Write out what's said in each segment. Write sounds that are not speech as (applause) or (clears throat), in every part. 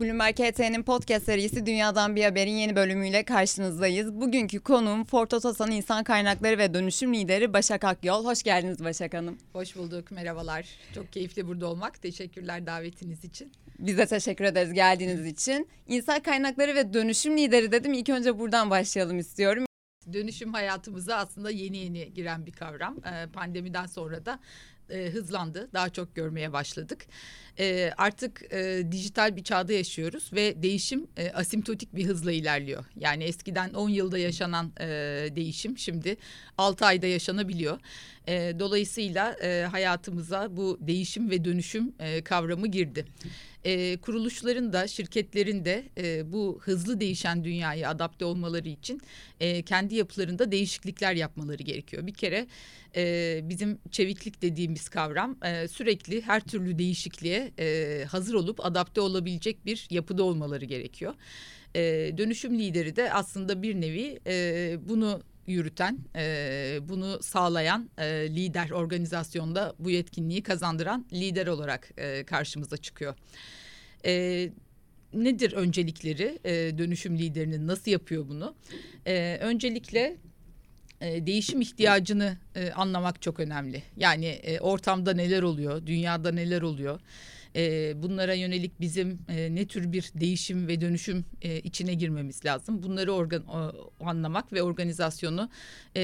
Bloomberg HT'nin podcast serisi Dünyadan Bir Haber'in yeni bölümüyle karşınızdayız. Bugünkü konuğum Ford Otosan İnsan Kaynakları ve Dönüşüm Lideri Başak Akyol. Hoş geldiniz Başak Hanım. Hoş bulduk, merhabalar. Çok keyifli burada olmak. Teşekkürler davetiniz için. Biz de teşekkür ederiz geldiğiniz için. İnsan Kaynakları ve Dönüşüm Lideri dedim. İlk önce buradan başlayalım istiyorum. Dönüşüm hayatımıza aslında yeni yeni giren bir kavram. Ee, pandemiden sonra da e, hızlandı. Daha çok görmeye başladık. E, artık e, dijital bir çağda yaşıyoruz ve değişim e, asimptotik bir hızla ilerliyor. Yani eskiden 10 yılda yaşanan e, değişim şimdi 6 ayda yaşanabiliyor. E, dolayısıyla e, hayatımıza bu değişim ve dönüşüm e, kavramı girdi. E, kuruluşların da şirketlerin de e, bu hızlı değişen dünyaya adapte olmaları için e, kendi yapılarında değişiklikler yapmaları gerekiyor. Bir kere e, bizim çeviklik dediğimiz kavram e, sürekli her türlü değişikliğe e, hazır olup adapte olabilecek bir yapıda olmaları gerekiyor. E, dönüşüm lideri de aslında bir nevi e, bunu yürüten, e, bunu sağlayan e, lider organizasyonda bu yetkinliği kazandıran lider olarak e, karşımıza çıkıyor. E, nedir öncelikleri e, dönüşüm liderinin nasıl yapıyor bunu? E, öncelikle e, değişim ihtiyacını e, anlamak çok önemli. Yani e, ortamda neler oluyor, dünyada neler oluyor? Bunlara yönelik bizim ne tür bir değişim ve dönüşüm içine girmemiz lazım. Bunları organ, anlamak ve organizasyonu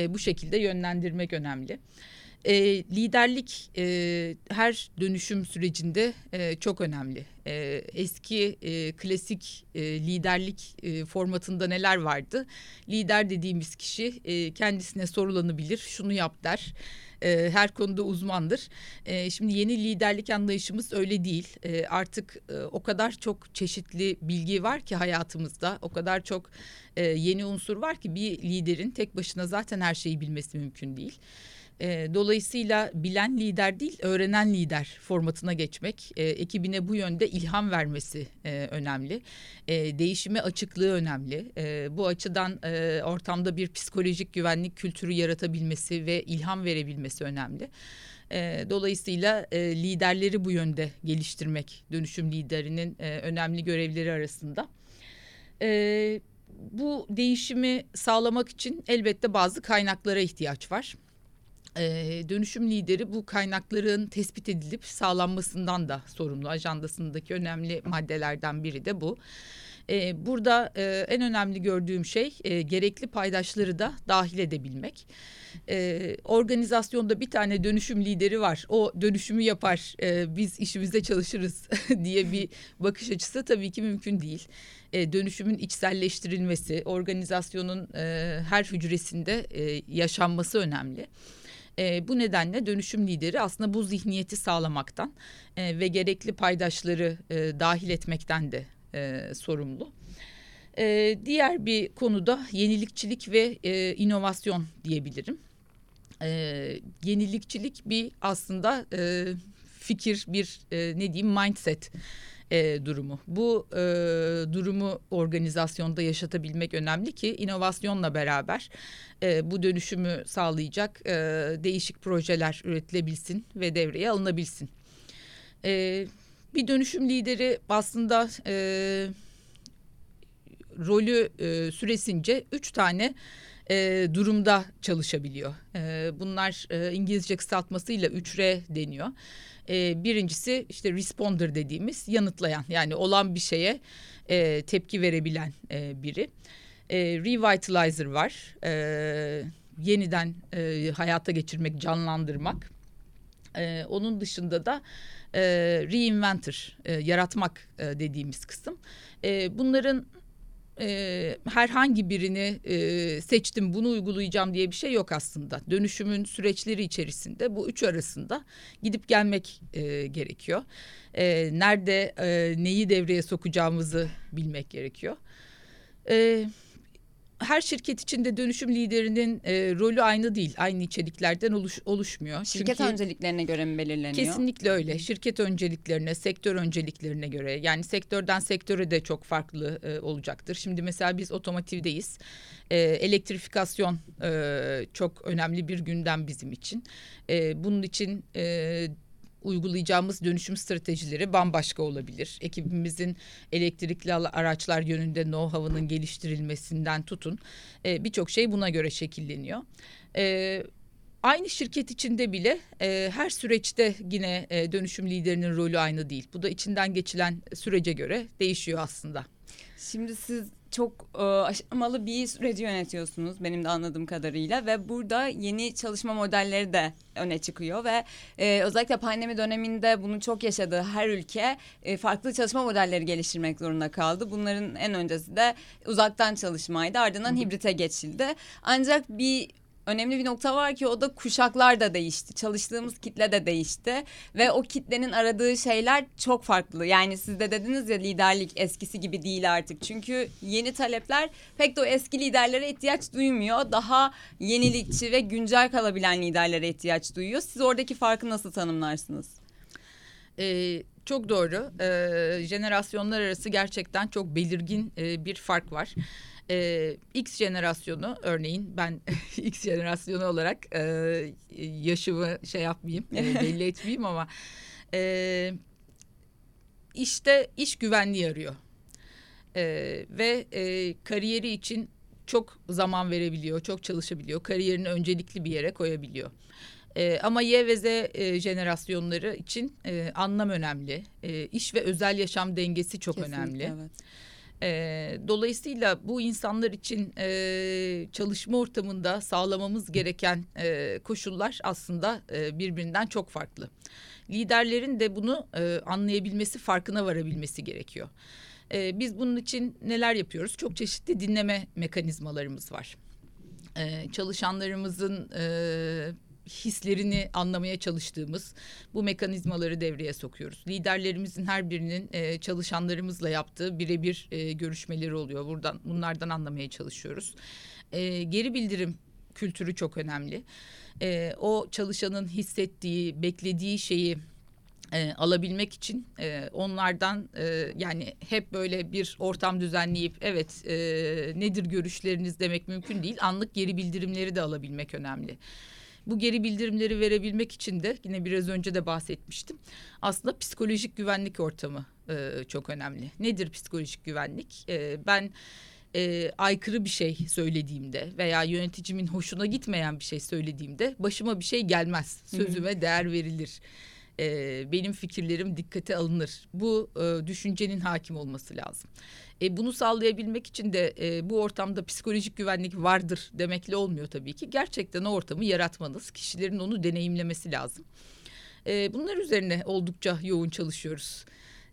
bu şekilde yönlendirmek önemli. E, liderlik e, her dönüşüm sürecinde e, çok önemli. E, eski e, klasik e, liderlik e, formatında neler vardı? Lider dediğimiz kişi e, kendisine sorulanabilir, şunu yap der e, her konuda uzmandır. E, şimdi yeni liderlik anlayışımız öyle değil. E, artık o kadar çok çeşitli bilgi var ki hayatımızda, o kadar çok yeni unsur var ki bir liderin tek başına zaten her şeyi bilmesi mümkün değil. E, dolayısıyla bilen lider değil, öğrenen lider formatına geçmek, e, ekibine bu yönde ilham vermesi e, önemli. E, değişime açıklığı önemli. E, bu açıdan e, ortamda bir psikolojik güvenlik kültürü yaratabilmesi ve ilham verebilmesi önemli. E, dolayısıyla e, liderleri bu yönde geliştirmek dönüşüm liderinin e, önemli görevleri arasında. Bu değişimi sağlamak için elbette bazı kaynaklara ihtiyaç var e, dönüşüm lideri bu kaynakların tespit edilip sağlanmasından da sorumlu. Ajandasındaki önemli maddelerden biri de bu. E, burada e, en önemli gördüğüm şey e, gerekli paydaşları da dahil edebilmek. E, organizasyonda bir tane dönüşüm lideri var. O dönüşümü yapar. E, biz işimize çalışırız (laughs) diye bir bakış açısı tabii ki mümkün değil. Dönüşümün içselleştirilmesi, organizasyonun her hücresinde yaşanması önemli. E, bu nedenle dönüşüm lideri aslında bu zihniyeti sağlamaktan e, ve gerekli paydaşları e, dahil etmekten de e, sorumlu. E, diğer bir konuda yenilikçilik ve e, inovasyon diyebilirim. E, yenilikçilik bir aslında e, fikir, bir e, ne diyeyim mindset e, durumu. Bu e, durumu organizasyonda yaşatabilmek önemli ki inovasyonla beraber e, bu dönüşümü sağlayacak e, değişik projeler üretilebilsin ve devreye alınabilsin. E, bir dönüşüm lideri aslında e, rolü e, süresince üç tane e, durumda çalışabiliyor. E, bunlar e, İngilizce kısaltmasıyla 3R deniyor. E, birincisi işte responder dediğimiz yanıtlayan yani olan bir şeye e, tepki verebilen e, biri. E, revitalizer var. E, yeniden e, hayata geçirmek, canlandırmak. E, onun dışında da e, reinventor, e, yaratmak e, dediğimiz kısım. E, bunların e, herhangi birini e, seçtim bunu uygulayacağım diye bir şey yok aslında. Dönüşümün süreçleri içerisinde bu üç arasında gidip gelmek e, gerekiyor. Nerede neyi devreye sokacağımızı bilmek gerekiyor. Evet her şirket içinde dönüşüm liderinin e, rolü aynı değil. Aynı içeriklerden oluş, oluşmuyor. Şirket Çünkü, önceliklerine göre mi belirleniyor? Kesinlikle öyle. Şirket önceliklerine, sektör önceliklerine göre. Yani sektörden sektöre de çok farklı e, olacaktır. Şimdi mesela biz otomotivdeyiz. E, elektrifikasyon e, çok önemli bir gündem bizim için. E, bunun için... E, uygulayacağımız dönüşüm stratejileri bambaşka olabilir. Ekibimizin elektrikli araçlar yönünde know-how'ının geliştirilmesinden tutun e, birçok şey buna göre şekilleniyor. E, aynı şirket içinde bile e, her süreçte yine e, dönüşüm liderinin rolü aynı değil. Bu da içinden geçilen sürece göre değişiyor aslında. Şimdi siz çok e, aşamalı bir süreci yönetiyorsunuz benim de anladığım kadarıyla ve burada yeni çalışma modelleri de öne çıkıyor ve e, özellikle pandemi döneminde bunu çok yaşadığı her ülke e, farklı çalışma modelleri geliştirmek zorunda kaldı. Bunların en öncesi de uzaktan çalışmaydı ardından hibrite geçildi. Ancak bir önemli bir nokta var ki o da kuşaklar da değişti. Çalıştığımız kitle de değişti ve o kitlenin aradığı şeyler çok farklı. Yani siz de dediniz ya liderlik eskisi gibi değil artık. Çünkü yeni talepler pek de o eski liderlere ihtiyaç duymuyor. Daha yenilikçi ve güncel kalabilen liderlere ihtiyaç duyuyor. Siz oradaki farkı nasıl tanımlarsınız? Ee, çok doğru. Ee, jenerasyonlar arası gerçekten çok belirgin e, bir fark var e, X jenerasyonu örneğin ben (laughs) X jenerasyonu olarak e, yaşımı şey yapmayayım e, (laughs) belli etmeyeyim ama e, işte iş güvenliği arıyor e, ve e, kariyeri için çok zaman verebiliyor, çok çalışabiliyor, kariyerini öncelikli bir yere koyabiliyor. E, ama Y ve Z e, jenerasyonları için e, anlam önemli. E, iş ve özel yaşam dengesi çok Kesinlikle, önemli. Evet. E, dolayısıyla bu insanlar için e, çalışma ortamında sağlamamız gereken e, koşullar aslında e, birbirinden çok farklı. Liderlerin de bunu e, anlayabilmesi, farkına varabilmesi gerekiyor. E, biz bunun için neler yapıyoruz? Çok çeşitli dinleme mekanizmalarımız var. E, çalışanlarımızın e, hislerini anlamaya çalıştığımız bu mekanizmaları devreye sokuyoruz. Liderlerimizin her birinin e, çalışanlarımızla yaptığı birebir e, görüşmeleri oluyor. Buradan bunlardan anlamaya çalışıyoruz. E, geri bildirim kültürü çok önemli. E, o çalışanın hissettiği, beklediği şeyi e, alabilmek için e, onlardan e, yani hep böyle bir ortam düzenleyip evet e, nedir görüşleriniz demek mümkün değil. Anlık geri bildirimleri de alabilmek önemli. Bu geri bildirimleri verebilmek için de yine biraz önce de bahsetmiştim. Aslında psikolojik güvenlik ortamı e, çok önemli. Nedir psikolojik güvenlik? E, ben e, aykırı bir şey söylediğimde veya yöneticimin hoşuna gitmeyen bir şey söylediğimde başıma bir şey gelmez. Sözüme değer verilir. E, benim fikirlerim dikkate alınır. Bu e, düşüncenin hakim olması lazım. E, bunu sağlayabilmek için de e, bu ortamda psikolojik güvenlik vardır demekle olmuyor tabii ki. Gerçekten o ortamı yaratmanız, kişilerin onu deneyimlemesi lazım. E, bunlar üzerine oldukça yoğun çalışıyoruz.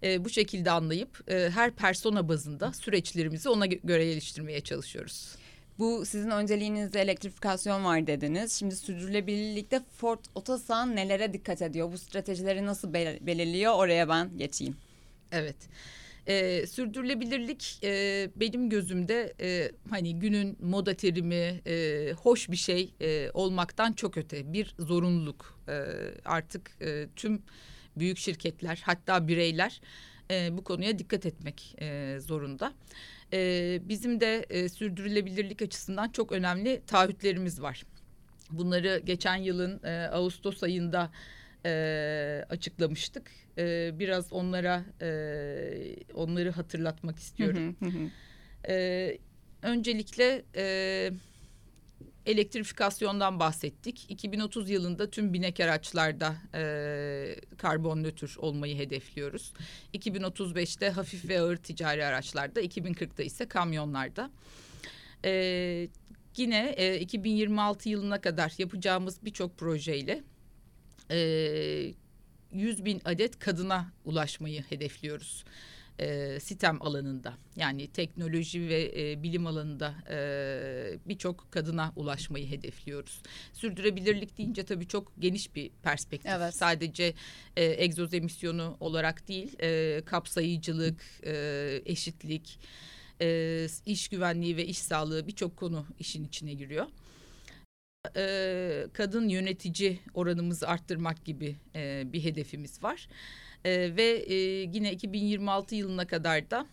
E, bu şekilde anlayıp e, her persona bazında süreçlerimizi ona göre geliştirmeye çalışıyoruz. Bu sizin önceliğinizde elektrifikasyon var dediniz. Şimdi sürdürülebilirlikte Ford Otosan nelere dikkat ediyor? Bu stratejileri nasıl belirliyor? Oraya ben geçeyim. Evet. E, sürdürülebilirlik e, benim gözümde e, hani günün moda terimi e, hoş bir şey e, olmaktan çok öte bir zorunluluk. E, artık e, tüm büyük şirketler hatta bireyler e, bu konuya dikkat etmek e, zorunda. E, bizim de e, sürdürülebilirlik açısından çok önemli taahhütlerimiz var. Bunları geçen yılın e, Ağustos ayında e, açıklamıştık. E, biraz onlara e, onları hatırlatmak istiyorum. e, öncelikle e, elektrifikasyondan bahsettik. 2030 yılında tüm binek araçlarda e, karbon nötr olmayı hedefliyoruz. 2035'te hafif ve ağır ticari araçlarda, 2040'da ise kamyonlarda. E, yine e, 2026 yılına kadar yapacağımız birçok projeyle e, 100 bin adet kadına ulaşmayı hedefliyoruz e, sitem alanında yani teknoloji ve e, bilim alanında e, birçok kadına ulaşmayı hedefliyoruz. Sürdürülebilirlik deyince tabii çok geniş bir perspektif. Evet. Sadece e, egzoz emisyonu olarak değil e, kapsayıcılık, e, eşitlik, e, iş güvenliği ve iş sağlığı birçok konu işin içine giriyor e, kadın yönetici oranımızı arttırmak gibi e, bir hedefimiz var. E, ve e, yine 2026 yılına kadar da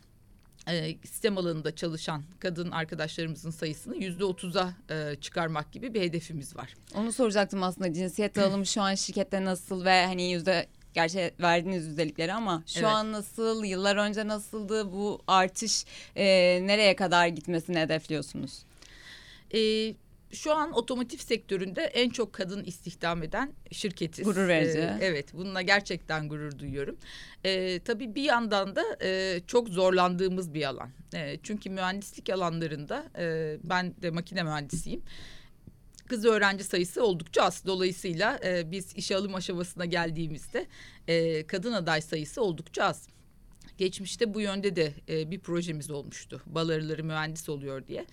e, sistem alanında çalışan kadın arkadaşlarımızın sayısını yüzde otuza e, çıkarmak gibi bir hedefimiz var. Onu soracaktım aslında cinsiyet (clears throat) dağılımı şu an şirkette nasıl ve hani yüzde Gerçi verdiğiniz yüzdelikleri ama şu Evet. an nasıl, yıllar önce nasıldı bu artış e, nereye kadar gitmesini hedefliyorsunuz? Ee, şu an otomotiv sektöründe en çok kadın istihdam eden şirketiz. Gurur verici. Ee, evet, bununla gerçekten gurur duyuyorum. Ee, tabii bir yandan da e, çok zorlandığımız bir alan. E, çünkü mühendislik alanlarında e, ben de makine mühendisiyim. Kız öğrenci sayısı oldukça az. Dolayısıyla e, biz işe alım aşamasına geldiğimizde e, kadın aday sayısı oldukça az. Geçmişte bu yönde de e, bir projemiz olmuştu. Bal mühendis oluyor diye.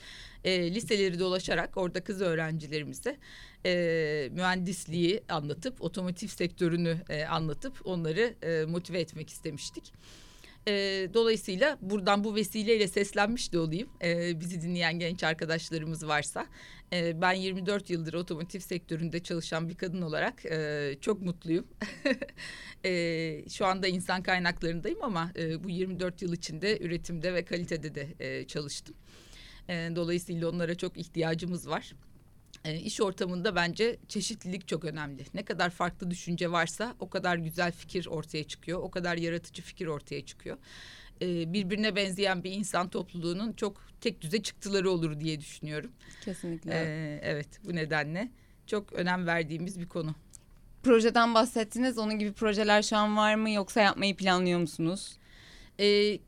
E, liseleri dolaşarak orada kız öğrencilerimize e, mühendisliği anlatıp otomotiv sektörünü e, anlatıp onları e, motive etmek istemiştik. E, dolayısıyla buradan bu vesileyle seslenmiş de olayım. E, bizi dinleyen genç arkadaşlarımız varsa. E, ben 24 yıldır otomotiv sektöründe çalışan bir kadın olarak e, çok mutluyum. (laughs) e, şu anda insan kaynaklarındayım ama e, bu 24 yıl içinde üretimde ve kalitede de e, çalıştım. E, dolayısıyla onlara çok ihtiyacımız var. E, iş ortamında bence çeşitlilik çok önemli. Ne kadar farklı düşünce varsa o kadar güzel fikir ortaya çıkıyor. O kadar yaratıcı fikir ortaya çıkıyor. E, birbirine benzeyen bir insan topluluğunun çok tek düze çıktıları olur diye düşünüyorum. Kesinlikle. E, evet bu nedenle çok önem verdiğimiz bir konu. Projeden bahsettiniz. Onun gibi projeler şu an var mı yoksa yapmayı planlıyor musunuz? E,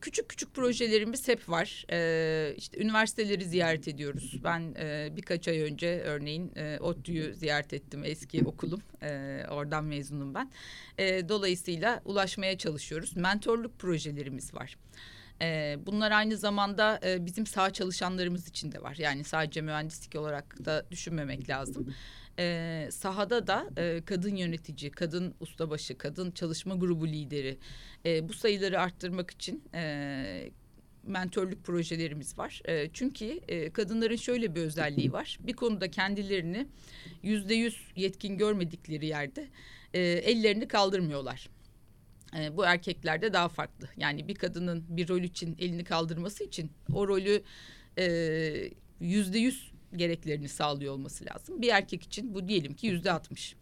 küçük küçük projelerimiz hep var. Ee, işte üniversiteleri ziyaret ediyoruz. Ben e, birkaç ay önce örneğin e, ODTÜ'yü ziyaret ettim. Eski okulum. E, oradan mezunum ben. E, dolayısıyla ulaşmaya çalışıyoruz. Mentorluk projelerimiz var. E, bunlar aynı zamanda e, bizim sağ çalışanlarımız için de var. Yani sadece mühendislik olarak da düşünmemek lazım. E, sahada da e, kadın yönetici, kadın ustabaşı, kadın çalışma grubu lideri e, bu sayıları arttırmak için e, mentörlük projelerimiz var. E, çünkü e, kadınların şöyle bir özelliği var. Bir konuda kendilerini yüzde yüz yetkin görmedikleri yerde e, ellerini kaldırmıyorlar. E, bu erkeklerde daha farklı. Yani bir kadının bir rol için elini kaldırması için o rolü yüzde yüz gereklerini sağlıyor olması lazım. Bir erkek için bu diyelim ki yüzde altmış.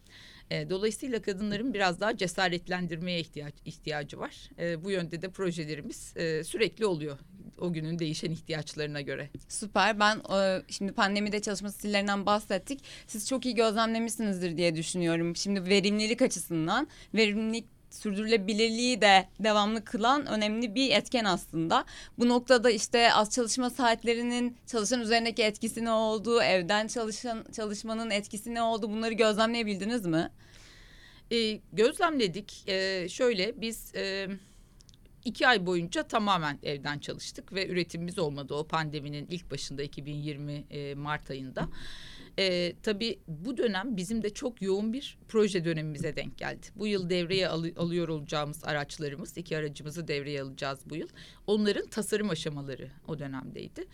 E, dolayısıyla kadınların biraz daha cesaretlendirmeye ihtiyaç, ihtiyacı var. E, bu yönde de projelerimiz e, sürekli oluyor. O günün değişen ihtiyaçlarına göre. Süper. Ben e, şimdi pandemide çalışma stillerinden bahsettik. Siz çok iyi gözlemlemişsinizdir diye düşünüyorum. Şimdi verimlilik açısından verimlilik sürdürülebilirliği de devamlı kılan önemli bir etken aslında. Bu noktada işte az çalışma saatlerinin çalışan üzerindeki etkisi ne oldu, evden çalışan çalışmanın etkisi ne oldu bunları gözlemleyebildiniz mi? E, gözlemledik. E, şöyle biz e, iki ay boyunca tamamen evden çalıştık ve üretimimiz olmadı o pandeminin ilk başında 2020 e, Mart ayında. E, tabii bu dönem bizim de çok yoğun bir proje dönemimize denk geldi. Bu yıl devreye alı- alıyor olacağımız araçlarımız, iki aracımızı devreye alacağız bu yıl. Onların tasarım aşamaları o dönemdeydi.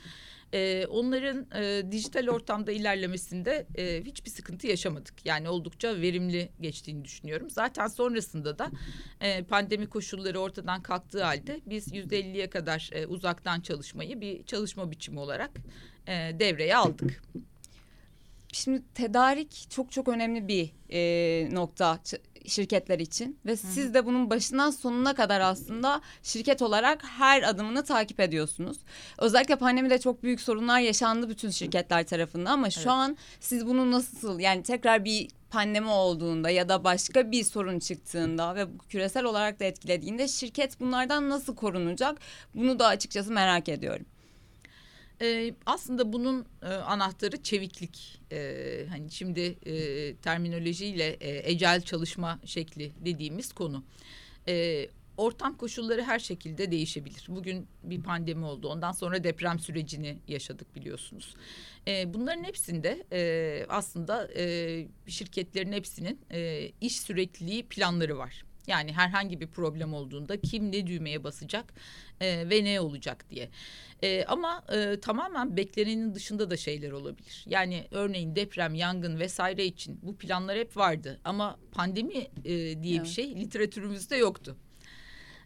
E, onların e, dijital ortamda ilerlemesinde e, hiçbir sıkıntı yaşamadık. Yani oldukça verimli geçtiğini düşünüyorum. Zaten sonrasında da e, pandemi koşulları ortadan kalktığı halde biz yüzde elliye kadar e, uzaktan çalışmayı bir çalışma biçimi olarak e, devreye aldık. Şimdi tedarik çok çok önemli bir e, nokta şirketler için ve siz de bunun başından sonuna kadar aslında şirket olarak her adımını takip ediyorsunuz. Özellikle pandemide çok büyük sorunlar yaşandı bütün şirketler tarafından ama şu Evet. an siz bunu nasıl yani tekrar bir pandemi olduğunda ya da başka bir sorun çıktığında ve küresel olarak da etkilediğinde şirket bunlardan nasıl korunacak? Bunu da açıkçası merak ediyorum. E, aslında bunun e, anahtarı çeviklik. E, hani şimdi e, terminolojiyle e, ecel çalışma şekli dediğimiz konu. E, ortam koşulları her şekilde değişebilir. Bugün bir pandemi oldu. Ondan sonra deprem sürecini yaşadık biliyorsunuz. E, bunların hepsinde e, aslında e, şirketlerin hepsinin e, iş sürekliliği planları var. Yani herhangi bir problem olduğunda kim ne düğmeye basacak e, ve ne olacak diye. E, ama e, tamamen beklenenin dışında da şeyler olabilir. Yani örneğin deprem, yangın vesaire için bu planlar hep vardı. Ama pandemi e, diye bir Evet. şey literatürümüzde yoktu.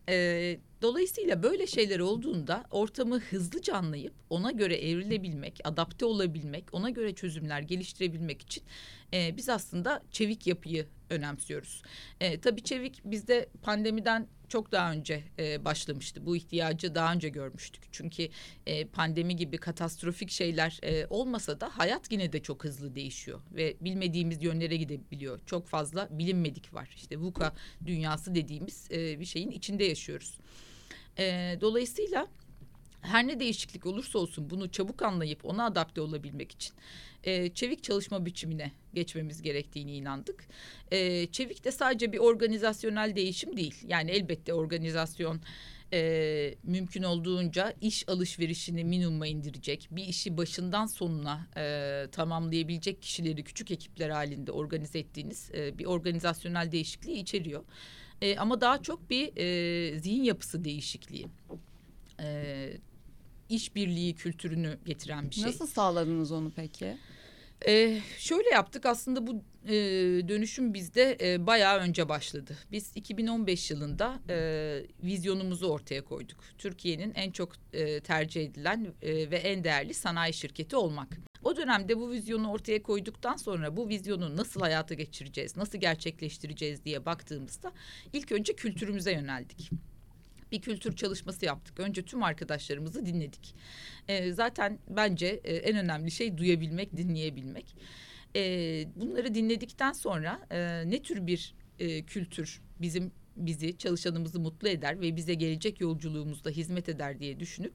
E, Dolayısıyla böyle şeyler olduğunda ortamı hızlıca anlayıp ona göre evrilebilmek, adapte olabilmek, ona göre çözümler geliştirebilmek için e, biz aslında çevik yapıyı önemsiyoruz. E, tabii çevik bizde pandemiden çok daha önce e, başlamıştı. Bu ihtiyacı daha önce görmüştük. Çünkü e, pandemi gibi katastrofik şeyler e, olmasa da hayat yine de çok hızlı değişiyor ve bilmediğimiz yönlere gidebiliyor. Çok fazla bilinmedik var. İşte VUCA dünyası dediğimiz e, bir şeyin içinde yaşıyoruz. E, dolayısıyla her ne değişiklik olursa olsun bunu çabuk anlayıp ona adapte olabilmek için e, çevik çalışma biçimine geçmemiz gerektiğini inandık. E, çevik de sadece bir organizasyonel değişim değil. Yani elbette organizasyon e, mümkün olduğunca iş alışverişini minimuma indirecek, bir işi başından sonuna e, tamamlayabilecek kişileri küçük ekipler halinde organize ettiğiniz e, bir organizasyonel değişikliği içeriyor. E, ama daha çok bir e, zihin yapısı değişikliği. E, işbirliği kültürünü getiren bir şey. Nasıl sağladınız onu peki? Ee, şöyle yaptık aslında bu e, dönüşüm bizde e, bayağı önce başladı. Biz 2015 yılında e, vizyonumuzu ortaya koyduk. Türkiye'nin en çok e, tercih edilen e, ve en değerli sanayi şirketi olmak. O dönemde bu vizyonu ortaya koyduktan sonra bu vizyonu nasıl hayata geçireceğiz, nasıl gerçekleştireceğiz diye baktığımızda ilk önce kültürümüze yöneldik bir kültür çalışması yaptık. Önce tüm arkadaşlarımızı dinledik. E, zaten bence e, en önemli şey duyabilmek, dinleyebilmek. E, bunları dinledikten sonra e, ne tür bir e, kültür bizim bizi çalışanımızı mutlu eder ve bize gelecek yolculuğumuzda hizmet eder diye düşünüp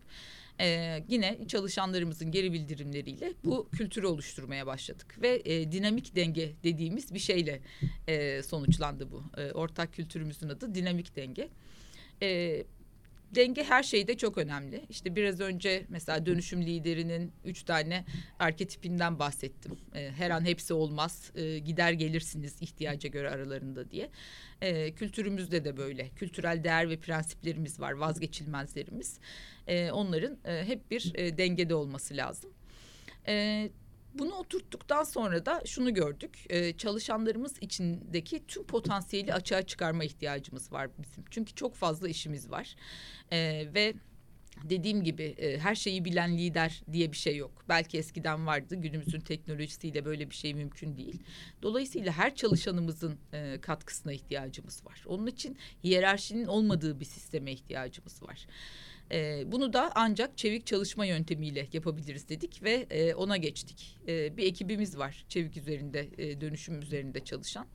e, yine çalışanlarımızın geri bildirimleriyle bu kültürü oluşturmaya başladık ve e, dinamik denge dediğimiz bir şeyle e, sonuçlandı bu. E, ortak kültürümüzün adı dinamik denge. E, denge her şeyde çok önemli. İşte biraz önce mesela dönüşüm liderinin üç tane arketipinden bahsettim. E, her an hepsi olmaz. E, gider gelirsiniz ihtiyaca göre aralarında diye. E, kültürümüzde de böyle. Kültürel değer ve prensiplerimiz var. Vazgeçilmezlerimiz. E, onların e, hep bir e, dengede olması lazım. E, bunu oturttuktan sonra da şunu gördük. Ee, çalışanlarımız içindeki tüm potansiyeli açığa çıkarma ihtiyacımız var bizim. Çünkü çok fazla işimiz var. Ee, ve dediğim gibi e, her şeyi bilen lider diye bir şey yok. Belki eskiden vardı. Günümüzün teknolojisiyle böyle bir şey mümkün değil. Dolayısıyla her çalışanımızın e, katkısına ihtiyacımız var. Onun için hiyerarşinin olmadığı bir sisteme ihtiyacımız var. E, bunu da ancak çevik çalışma yöntemiyle yapabiliriz dedik ve e, ona geçtik. E, bir ekibimiz var çevik üzerinde, e, dönüşüm üzerinde çalışan.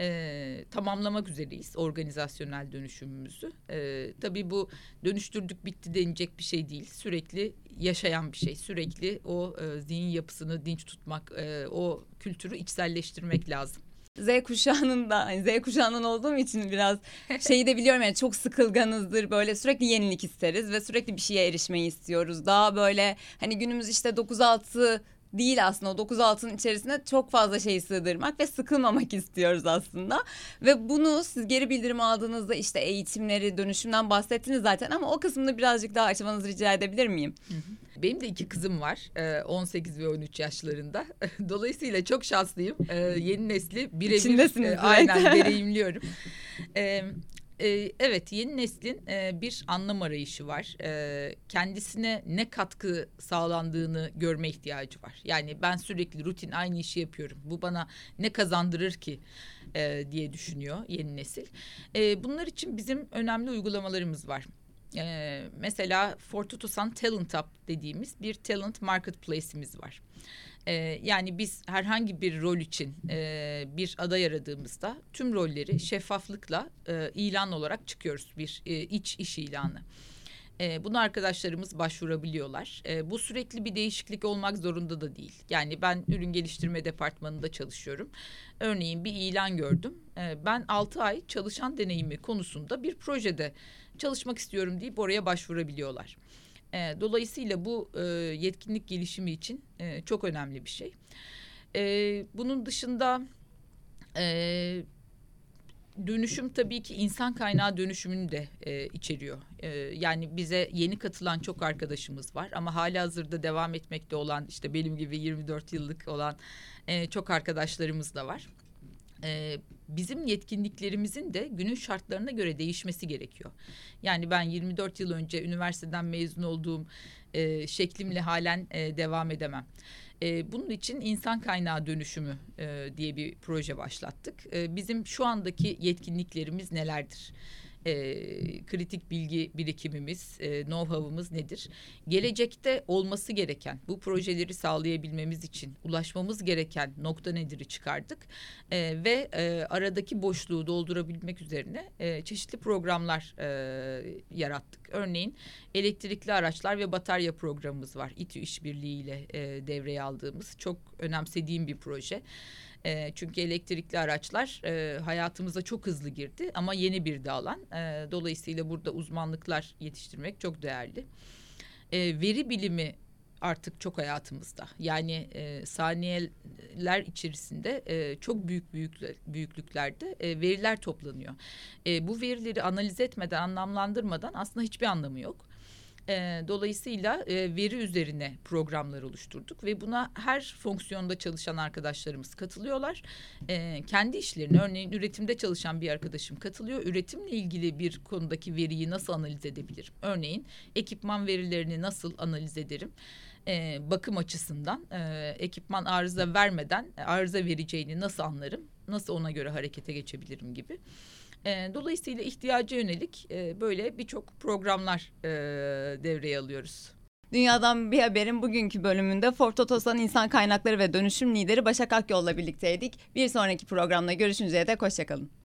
E, tamamlamak üzereyiz organizasyonel dönüşümümüzü. E, tabii bu dönüştürdük bitti denecek bir şey değil. Sürekli yaşayan bir şey. Sürekli o e, zihin yapısını dinç tutmak, e, o kültürü içselleştirmek lazım. Z kuşağının da hani Z kuşağından olduğum için biraz (laughs) şeyi de biliyorum yani çok sıkılganızdır böyle sürekli yenilik isteriz ve sürekli bir şeye erişmeyi istiyoruz. Daha böyle hani günümüz işte 9-6 değil aslında o 9 altın içerisine çok fazla şey sığdırmak ve sıkılmamak istiyoruz aslında. Ve bunu siz geri bildirim aldığınızda işte eğitimleri dönüşümden bahsettiniz zaten ama o kısmını birazcık daha açmanızı rica edebilir miyim? Benim de iki kızım var 18 ve 13 yaşlarında. (laughs) Dolayısıyla çok şanslıyım. Yeni nesli birebir aynen (laughs) deneyimliyorum. Evet yeni neslin e, bir anlam arayışı var. E, kendisine ne katkı sağlandığını görme ihtiyacı var. Yani ben sürekli rutin aynı işi yapıyorum. Bu bana ne kazandırır ki e, diye düşünüyor yeni nesil. E, bunlar için bizim önemli uygulamalarımız var. E, mesela Fortutusan Talent Hub dediğimiz bir talent marketplace'imiz var. E, yani biz herhangi bir rol için e, bir aday aradığımızda tüm rolleri şeffaflıkla e, ilan olarak çıkıyoruz. Bir e, iç iş ilanı. E, bunu arkadaşlarımız başvurabiliyorlar. E, bu sürekli bir değişiklik olmak zorunda da değil. Yani ben ürün geliştirme departmanında çalışıyorum. Örneğin bir ilan gördüm. E, ben altı ay çalışan deneyimi konusunda bir projede çalışmak istiyorum deyip oraya başvurabiliyorlar. E, dolayısıyla bu e, yetkinlik gelişimi için e, çok önemli bir şey. E, bunun dışında e, dönüşüm tabii ki insan kaynağı dönüşümünü de e, içeriyor. E, yani bize yeni katılan çok arkadaşımız var ama hala hazırda devam etmekte olan işte benim gibi 24 yıllık olan e, çok arkadaşlarımız da var. e, bizim yetkinliklerimizin de günün şartlarına göre değişmesi gerekiyor. Yani ben 24 yıl önce üniversiteden mezun olduğum e, şeklimle halen e, devam edemem. E, bunun için insan kaynağı dönüşümü e, diye bir proje başlattık. E, bizim şu andaki yetkinliklerimiz nelerdir? E, kritik bilgi birikimimiz, e, know-how'ımız nedir? Gelecekte olması gereken bu projeleri sağlayabilmemiz için ulaşmamız gereken nokta nedir'i çıkardık e, ve e, aradaki boşluğu doldurabilmek üzerine e, çeşitli programlar e, yarattık. Örneğin elektrikli araçlar ve batarya programımız var. İTÜ işbirliğiyle e, devreye aldığımız çok önemsediğim bir proje. E, çünkü elektrikli araçlar e, hayatımıza çok hızlı girdi ama yeni bir de alan. E, dolayısıyla burada uzmanlıklar yetiştirmek çok değerli. E, veri bilimi artık çok hayatımızda. Yani e, saniyeler içerisinde e, çok büyük büyüklüklerde e, veriler toplanıyor. E, bu verileri analiz etmeden, anlamlandırmadan aslında hiçbir anlamı yok. E, dolayısıyla e, veri üzerine programlar oluşturduk ve buna her fonksiyonda çalışan arkadaşlarımız katılıyorlar. E, kendi işlerini örneğin üretimde çalışan bir arkadaşım katılıyor. Üretimle ilgili bir konudaki veriyi nasıl analiz edebilirim? Örneğin ekipman verilerini nasıl analiz ederim? e, bakım açısından e, ekipman arıza vermeden arıza vereceğini nasıl anlarım? Nasıl ona göre harekete geçebilirim gibi. E, dolayısıyla ihtiyaca yönelik e, böyle birçok programlar e, devreye alıyoruz. Dünya'dan bir haberin bugünkü bölümünde Ford İnsan Kaynakları ve Dönüşüm Lideri Başak Akyol'la birlikteydik. Bir sonraki programda görüşünceye dek hoşçakalın.